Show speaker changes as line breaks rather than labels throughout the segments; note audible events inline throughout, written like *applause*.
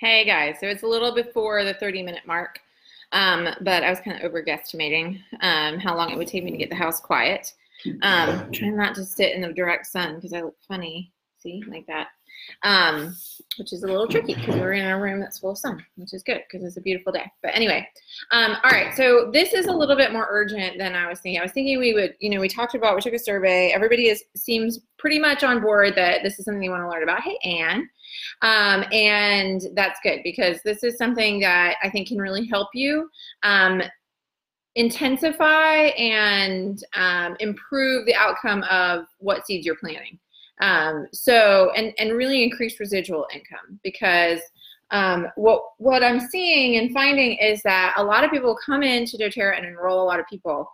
Hey guys, so it's a little before the 30 minute mark, um, but I was kind of over guesstimating um, how long it would take me to get the house quiet. Um, trying not to sit in the direct sun because I look funny, see, like that um, which is a little tricky because we're in a room that's full of sun, which is good because it's a beautiful day. But anyway, um, all right. So this is a little bit more urgent than I was thinking. I was thinking we would, you know, we talked about, we took a survey. Everybody is seems pretty much on board that this is something you want to learn about. Hey, Anne. Um, and that's good because this is something that I think can really help you um, intensify and um, improve the outcome of what seeds you're planting. Um, so and and really increase residual income because um, what what I'm seeing and finding is that a lot of people come into doTERRA and enroll a lot of people,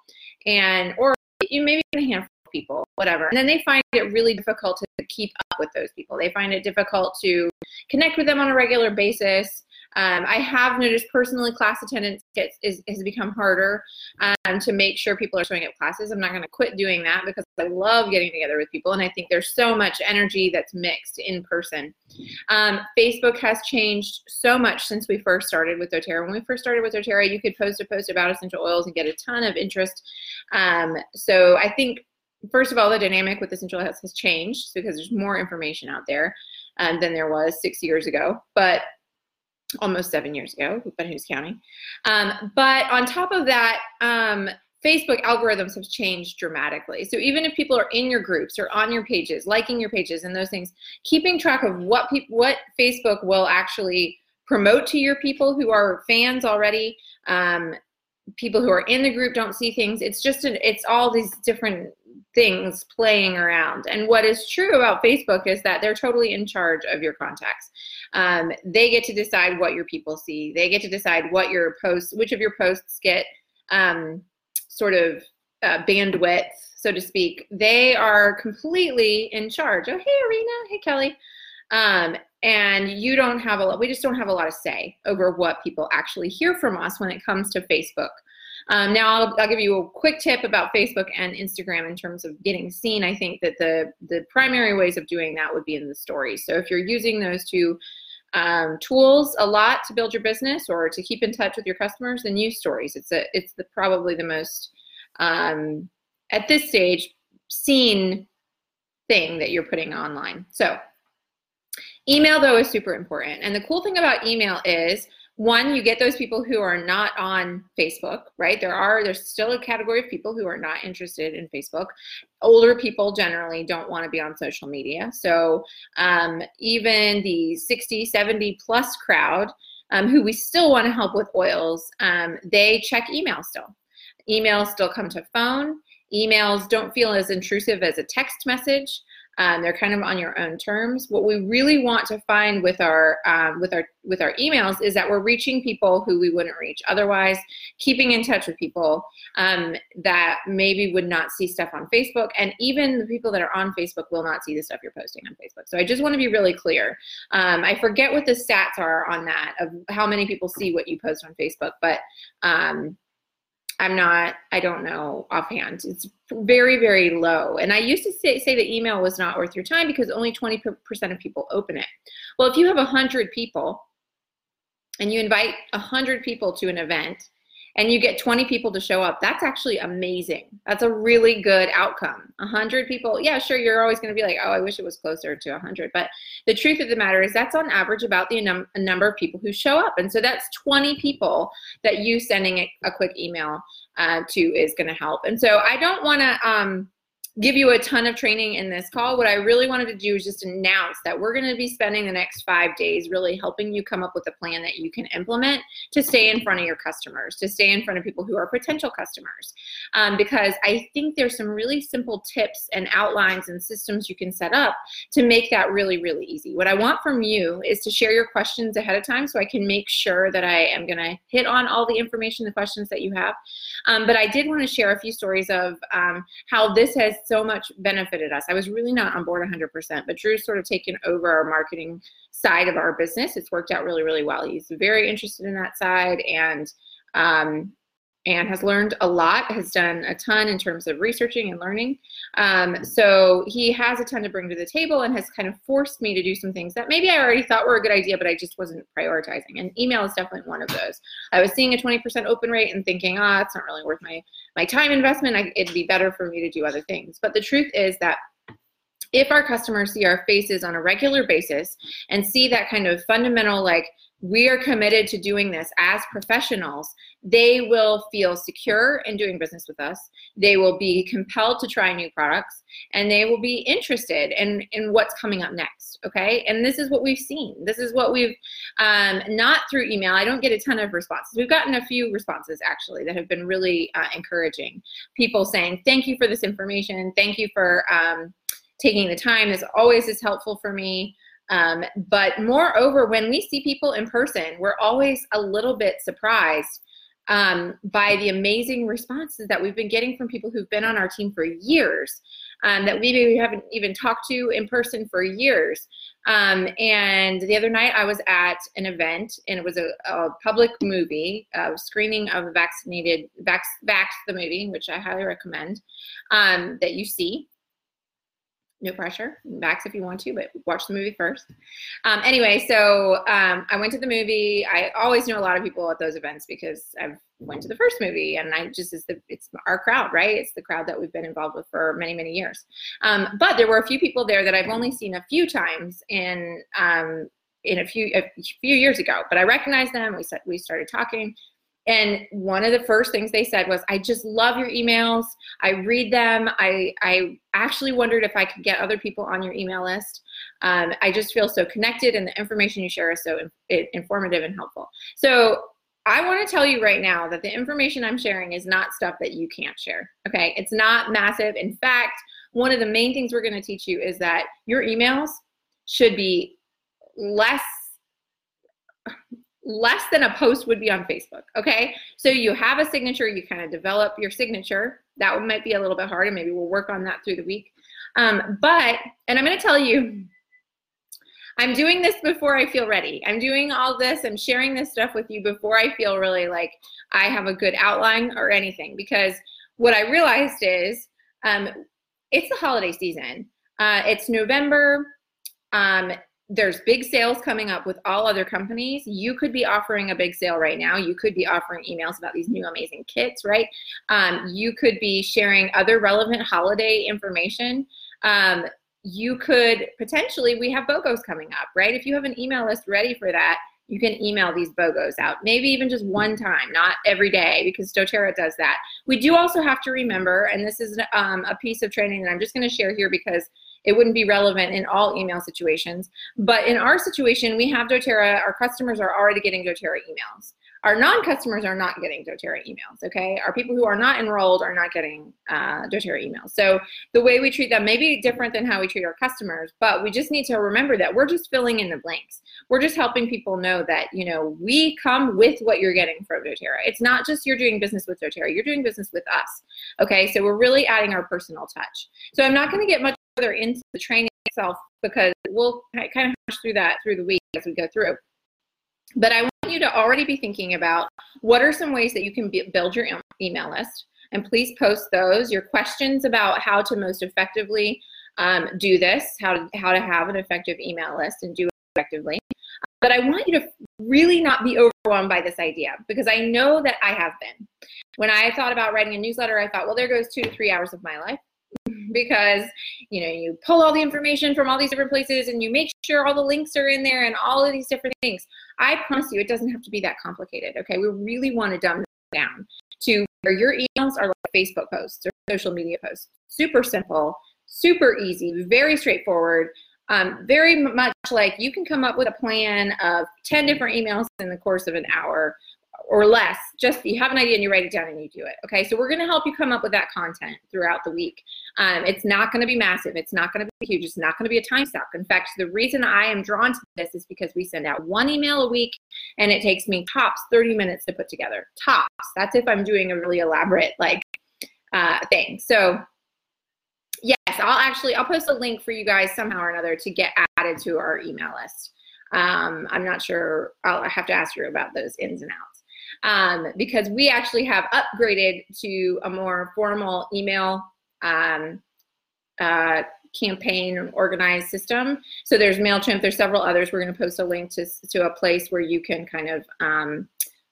and or you maybe a handful of people, whatever, and then they find it really difficult to keep up with those people. They find it difficult to connect with them on a regular basis. Um, I have noticed personally class attendance gets is, has become harder um, to make sure people are showing up classes. I'm not going to quit doing that because I love getting together with people, and I think there's so much energy that's mixed in person. Um, Facebook has changed so much since we first started with doTERRA. When we first started with doTERRA, you could post a post about essential oils and get a ton of interest. Um, so I think first of all, the dynamic with essential oils has changed because there's more information out there um, than there was six years ago. But almost seven years ago, but who's counting? Um, but on top of that, um, Facebook algorithms have changed dramatically. So even if people are in your groups or on your pages, liking your pages and those things, keeping track of what people, what Facebook will actually promote to your people who are fans already, um, people who are in the group don't see things. It's just an, it's all these different things playing around. And what is true about Facebook is that they're totally in charge of your contacts. Um, they get to decide what your people see. They get to decide what your posts, which of your posts get um, sort of uh, bandwidth, so to speak. They are completely in charge. Oh, hey, Arena. Hey, Kelly. Um, and you don't have a lot, we just don't have a lot of say over what people actually hear from us when it comes to Facebook. Um, now I'll, I'll, give you a quick tip about Facebook and Instagram in terms of getting seen. I think that the the primary ways of doing that would be in the stories. So if you're using those two um, tools a lot to build your business or to keep in touch with your customers, then use stories. It's a it's the probably the most um, at this stage seen thing that you're putting online. So email though is super important. And the cool thing about email is one you get those people who are not on facebook right? There are there's still a category of people who are not interested in facebook. Older people generally don't want to be on social media. So um, even the 60 70 plus crowd um, who we still want to help with oils um, they check email still. Emails still come to phone. Emails don't feel as intrusive as a text message um, they're kind of on your own terms. What we really want to find with our um, with our with our emails is that we're reaching people who we wouldn't reach otherwise. Keeping in touch with people um, that maybe would not see stuff on Facebook, and even the people that are on Facebook will not see the stuff you're posting on Facebook. So I just want to be really clear. Um, I forget what the stats are on that of how many people see what you post on Facebook, but um, I'm not, I don't know offhand. It's very, very low. And I used to say, say that email was not worth your time because only 20% of people open it. Well, if you have 100 people and you invite 100 people to an event, and you get 20 people to show up, that's actually amazing. That's a really good outcome. 100 people, yeah, sure, you're always going to be like, oh, I wish it was closer to 100. But the truth of the matter is that's on average about the num- number of people who show up. And so that's 20 people that you sending a, a quick email uh, to is going to help. And so I don't want to, um, give you a ton of training in this call. What I really wanted to do is just announce that we're going to be spending the next five days really helping you come up with a plan that you can implement to stay in front of your customers, to stay in front of people who are potential customers. Um, because I think there's some really simple tips and outlines and systems you can set up to make that really, really easy. What I want from you is to share your questions ahead of time so I can make sure that I am going to hit on all the information, the questions that you have. Um, but I did want to share a few stories of um, how this has so much benefited us. I was really not on board 100%, but Drew's sort of taken over our marketing side of our business. It's worked out really, really well. He's very interested in that side, and um, and has learned a lot, has done a ton in terms of researching and learning. Um, so he has a ton to bring to the table and has kind of forced me to do some things that maybe I already thought were a good idea, but I just wasn't prioritizing. And email is definitely one of those. I was seeing a 20% open rate and thinking, ah, oh, it's not really worth my, my time investment. I, it'd be better for me to do other things. But the truth is that if our customers see our faces on a regular basis and see that kind of fundamental like we are committed to doing this as professionals, they will feel secure in doing business with us. They will be compelled to try new products and they will be interested in, in what's coming up next. Okay. And this is what we've seen. This is what we've, um, not through email. I don't get a ton of responses. We've gotten a few responses actually that have been really uh, encouraging. People saying, thank you for this information. Thank you for um, taking the time. This always is helpful for me. Um, but moreover, when we see people in person, we're always a little bit surprised um, by the amazing responses that we've been getting from people who've been on our team for years, um, that we maybe haven't even talked to in person for years. Um, and the other night I was at an event and it was a, a public movie, a screening of vaccinated, Vax, Vax the movie, which I highly recommend um, that you see no pressure max if you want to but watch the movie first. Um, anyway so um, i went to the movie. I always know a lot of people at those events because i've went to the first movie and i just is the it's our crowd right? It's the crowd that we've been involved with for many many years. Um, but there were a few people there that i've only seen a few times in um, in a few a few years ago but i recognized them. We said we started talking and one of the first things they said was, I just love your emails. I read them. I, I actually wondered if I could get other people on your email list. Um, I just feel so connected, and the information you share is so in, informative and helpful. So I want to tell you right now that the information I'm sharing is not stuff that you can't share. Okay. It's not massive. In fact, one of the main things we're going to teach you is that your emails should be less less than a post would be on Facebook. Okay. So you have a signature, you kind of develop your signature. That might be a little bit hard, and maybe we'll work on that through the week. Um, but, and I'm going to tell you, I'm doing this before I feel ready. I'm doing all this, I'm sharing this stuff with you before I feel really like I have a good outline or anything. Because what I realized is um, it's the holiday season. Uh, it's November. Um, there's big sales coming up with all other companies. You could be offering a big sale right now. You could be offering emails about these new amazing kits, right? Um, you could be sharing other relevant holiday information. Um, you could potentially, we have BOGOs coming up, right? If you have an email list ready for that, you can email these BOGOs out, maybe even just one time, not every day, because doTERRA does that. We do also have to remember, and this is um, a piece of training that I'm just going to share here because it wouldn't be relevant in all email situations. But in our situation, we have doTERRA, our customers are already getting doTERRA emails. Our non-customers are not getting doTERRA emails, okay? Our people who are not enrolled are not getting uh, doTERRA emails. So the way we treat them may be different than how we treat our customers, but we just need to remember that we're just filling in the blanks. We're just helping people know that, you know, we come with what you're getting from doTERRA. It's not just you're doing business with doTERRA, you're doing business with us, okay? So we're really adding our personal touch. So I'm not gonna get much further into the training itself because we'll kind of hash through that through the week as we go through. But I want you to already be thinking about what are some ways that you can build your email list. And please post those, your questions about how to most effectively um, do this, how to, how to have an effective email list and do it effectively. But I want you to really not be overwhelmed by this idea because I know that I have been. When I thought about writing a newsletter, I thought, well, there goes two to three hours of my life because you know you pull all the information from all these different places and you make sure all the links are in there and all of these different things. I promise you it doesn't have to be that complicated okay? We really want to dumb down to where your emails are like facebook posts or social media posts. Super simple super easy very straightforward um, very much like you can come up with a plan of 10 different emails in the course of an hour or less. Just you have an idea and you write it down and you do it. Okay, so we're going to help you come up with that content throughout the week. Um, it's not going to be massive. It's not going to be huge. It's not going to be a time suck. In fact, the reason I am drawn to this is because we send out one email a week and it takes me tops 30 minutes to put together. Tops. That's if I'm doing a really elaborate like uh, thing. So yes, I'll actually I'll post a link for you guys somehow or another to get added to our email list. Um, I'm not sure. I'll have to ask you about those ins and outs. Um, because we actually have upgraded to a more formal email um, uh, campaign organized system. So there's MailChimp, there's several others. We're going to post a link to, to a place where you can kind of um,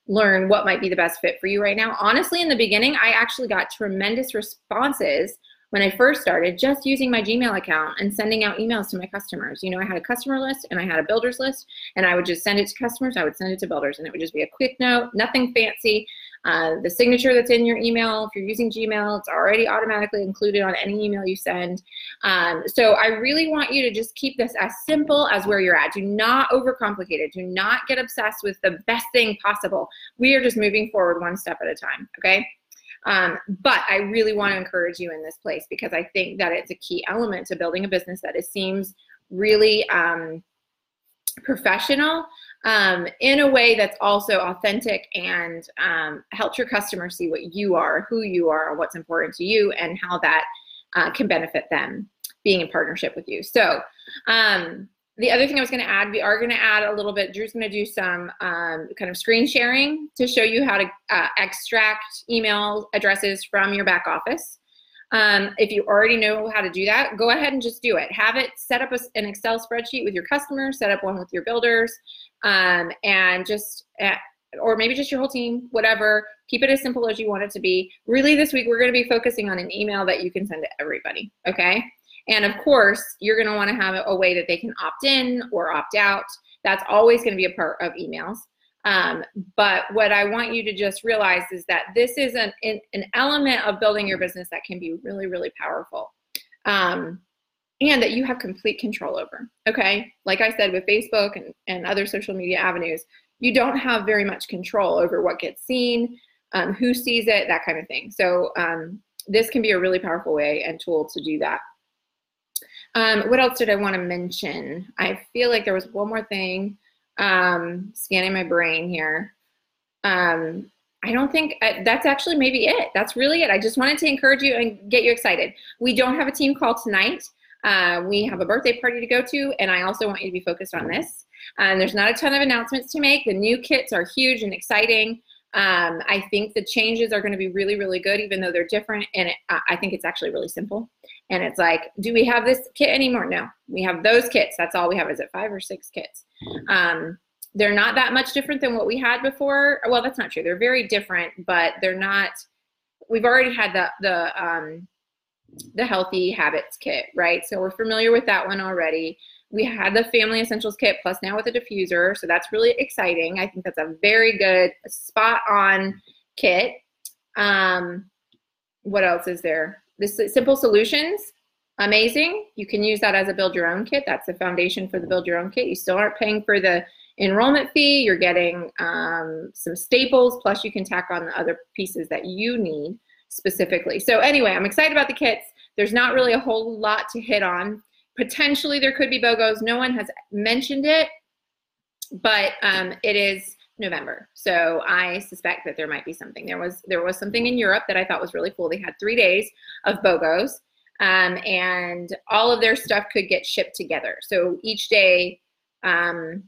learn what might be the best fit for you right now. Honestly, in the beginning, I actually got tremendous responses when I first started just using my Gmail account and sending out emails to my customers. You know, I had a customer list and I had a builders list, and I would just send it to customers, I would send it to builders, and it would just be a quick note, nothing fancy. Uh, the signature that's in your email, if you're using Gmail, it's already automatically included on any email you send. Um, so I really want you to just keep this as simple as where you're at. Do not overcomplicate it. Do not get obsessed with the best thing possible. We are just moving forward one step at a time, okay? Um, but I really want to encourage you in this place because I think that it's a key element to building a business that it seems really um, professional um, in a way that's also authentic and um, helps your customers see what you are, who you are, what's important to you, and how that uh, can benefit them being in partnership with you. So, um, the other thing I was going to add, we are going to add a little bit. Drew's going to do some um, kind of screen sharing to show you how to uh, extract email addresses from your back office. Um, if you already know how to do that, go ahead and just do it. Have it set up a, an Excel spreadsheet with your customers, set up one with your builders, um, and just, uh, or maybe just your whole team, whatever. Keep it as simple as you want it to be. Really, this week we're going to be focusing on an email that you can send to everybody. Okay. And of course, you're going to want to have a way that they can opt in or opt out. That's always going to be a part of emails. Um, but what I want you to just realize is that this is an, an element of building your business that can be really, really powerful. Um, and that you have complete control over. Okay. Like I said, with Facebook and, and other social media avenues, you don't have very much control over what gets seen, um, who sees it, that kind of thing. So, um, this can be a really powerful way and tool to do that. Um, what else did I want to mention? I feel like there was one more thing. Um, scanning my brain here. Um, I don't think uh, that's actually maybe it. That's really it. I just wanted to encourage you and get you excited. We don't have a team call tonight. Uh, we have a birthday party to go to, and I also want you to be focused on this. And there's not a ton of announcements to make. The new kits are huge and exciting. Um, I think the changes are going to be really, really good, even though they're different. And it, I think it's actually really simple. And it's like, do we have this kit anymore? No, we have those kits. That's all we have. Is it five or six kits? Um, they're not that much different than what we had before. Well, that's not true. They're very different, but they're not. We've already had the the um, the healthy habits kit, right? So we're familiar with that one already. We had the family essentials kit plus now with a diffuser. So that's really exciting. I think that's a very good spot on kit. Um, what else is there? This simple solutions, amazing. You can use that as a build your own kit. That's the foundation for the build your own kit. You still aren't paying for the enrollment fee. You're getting um, some staples, plus you can tack on the other pieces that you need specifically. So anyway, I'm excited about the kits. There's not really a whole lot to hit on. Potentially there could be BOGOs. No one has mentioned it, but um, it is November. So I suspect that there might be something. There was there was something in Europe that I thought was really cool. They had three days of BOGOs, um, and all of their stuff could get shipped together. So each day, um,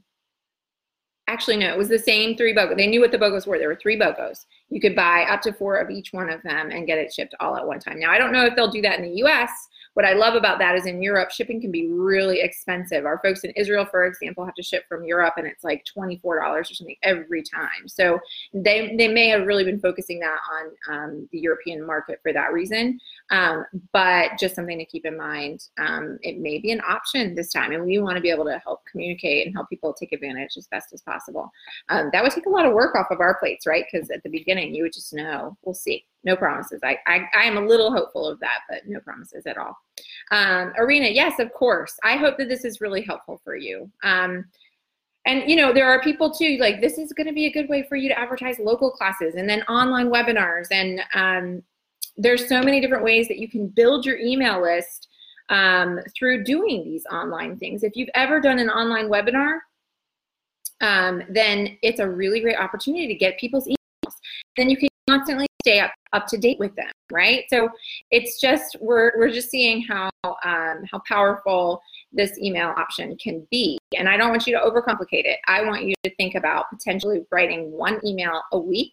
actually no, it was the same three BOGOs. They knew what the BOGOs were. There were three BOGOs. You could buy up to four of each one of them and get it shipped all at one time. Now I don't know if they'll do that in the U.S what I love about that is in Europe, shipping can be really expensive. Our folks in Israel, for example, have to ship from Europe and it's like $24 or something every time. So they, they may have really been focusing that on um, the European market for that reason. Um, but just something to keep in mind. Um, it may be an option this time, and we want to be able to help communicate and help people take advantage as best as possible. Um, that would take a lot of work off of our plates, right? Because at the beginning, you would just know. We'll see no promises. I, I, I am a little hopeful of that, but no promises at all. Um, Arena, yes, of course. I hope that this is really helpful for you. Um, and you know, there are people too, like this is going to be a good way for you to advertise local classes and then online webinars. And um, there's so many different ways that you can build your email list um, through doing these online things. If you've ever done an online webinar, um, then it's a really great opportunity to get people's emails. Then you can constantly stay up, up to date with them, right? So it's just we're we're just seeing how um, how powerful this email option can be. And I don't want you to overcomplicate it. I want you to think about potentially writing one email a week.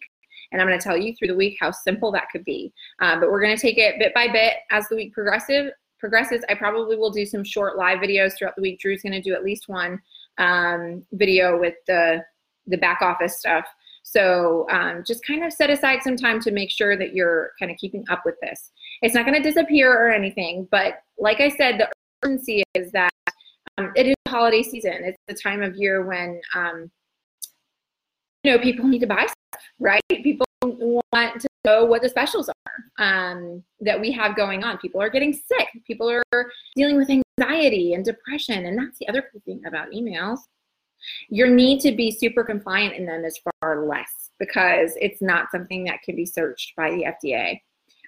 And I'm going to tell you through the week how simple that could be. Uh, but we're going to take it bit by bit as the week progresses. Progresses. I probably will do some short live videos throughout the week. Drew's going to do at least one um, video with the the back office stuff. So um, just kind of set aside some time to make sure that you're kind of keeping up with this. It's not going to disappear or anything, but like I said, the urgency is that um, it is holiday season. It's the time of year when um, you know people need to buy stuff, right? People want to know what the specials are um, that we have going on. People are getting sick. People are dealing with anxiety and depression, and that's the other cool thing about emails. Your need to be super compliant in them is far less because it's not something that can be searched by the FDA.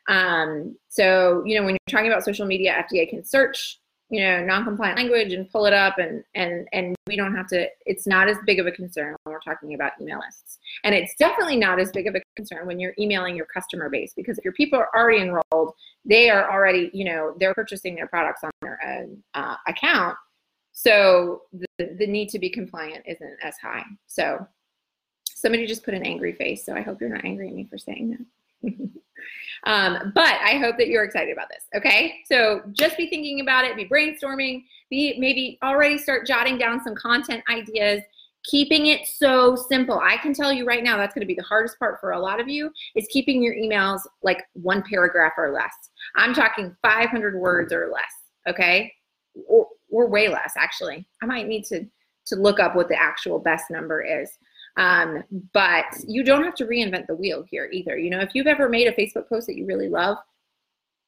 Um, so, you know, when you're talking about social media, FDA can search, you know, non-compliant language and pull it up and and and we don't have to it's not as big of a concern when we're talking about email lists. And it's definitely not as big of a concern when you're emailing your customer base because if your people are already enrolled, they are already, you know, they're purchasing their products on their own uh, account. So the, need to be compliant isn't as high. So somebody just put an angry face. So I hope you're not angry at me for saying that. *laughs* Um, but I hope that you're excited about this. Okay. So just be thinking about it, be brainstorming, be maybe already start jotting down some content ideas, keeping it so simple. I can tell you right now that's going to be the hardest part for a lot of you is keeping your emails like one paragraph or less. I'm talking 500 words or less. Okay. Or, or way less actually. I might need to to look up what the actual best number is. Um, but you don't have to reinvent the wheel here either. You know, if you've ever made a Facebook post that you really love,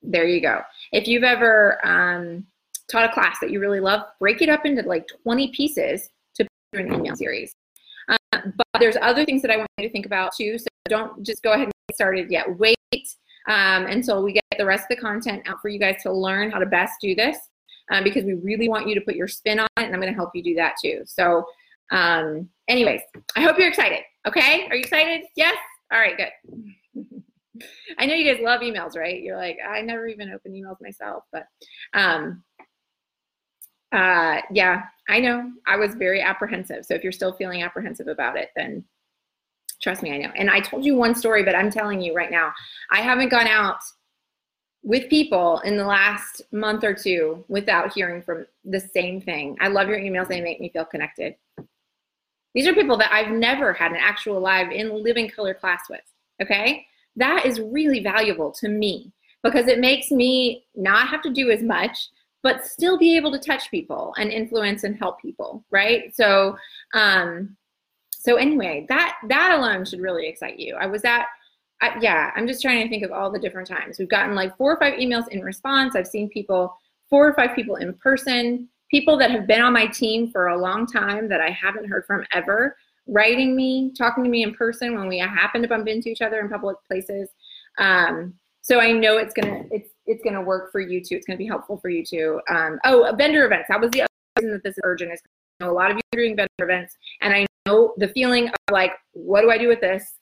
there you go. If you've ever um, taught a class that you really love, break it up into like 20 pieces to an email series. Um, but there's other things that I want you to think about too. So don't just go ahead and get started yet. Wait um, until we get the rest of the content out for you guys to learn how to best do this um, because we really want you to put your spin on it and I'm going to help you do that too. So um, anyways, I hope you're excited. Okay, are you excited? Yes. All right, good. *laughs* I know you guys love emails, right? You're like, I never even open emails myself, but um, uh, yeah, I know. I was very apprehensive. So if you're still feeling apprehensive about it, then trust me, I know. And I told you one story, but I'm telling you right now, I haven't gone out with people in the last month or two without hearing from the same thing. I love your emails, they make me feel connected. These are people that I've never had an actual live in living color class with. Okay. That is really valuable to me because it makes me not have to do as much, but still be able to touch people and influence and help people. Right. So, um, so anyway, that that alone should really excite you. I was at, I, yeah, I'm just trying to think of all the different times we've gotten like four or five emails in response. I've seen people, four or five people in person people that have been on my team for a long time that I haven't heard from ever, writing me, talking to me in person when we happen to bump into each other in public places. Um, so I know it's gonna it's it's gonna work for you too. It's gonna be helpful for you too. Um, oh, vendor events. That was the other reason that this is urgent. Is you know, a lot of you are doing vendor events, and I know the feeling of like, what do I do with this?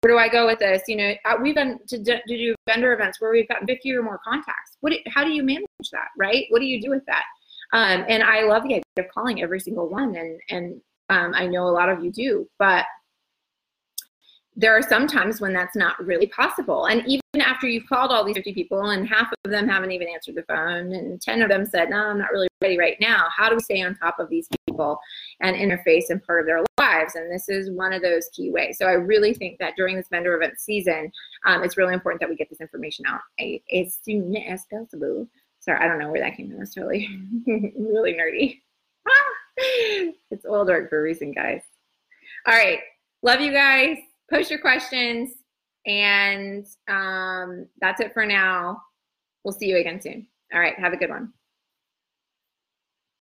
Where do I go with this? You know, uh, we've been to, to do vendor events where we've gotten 50 or more contacts. What? Do, how do you manage that? Right? What do you do with that? Um, and I love the idea of calling every single one, and and um, I know a lot of you do, but there are some times when that's not really possible. And even after you've called all these 50 people, and half of them haven't even answered the phone, and 10 of them said, "No, I'm not really ready right now." How do we stay on top of these people and interface and part of their lives? And this is one of those key ways. So I really think that during this vendor event season, um, it's really important that we get this information out as soon as possible. Sorry, I don't know where that came from. That's really, *laughs* really nerdy. *laughs* it's oil dark for a reason, guys. All right. Love you guys. Post your questions. And um, that's it for now. We'll see you again soon. All right. Have a good one.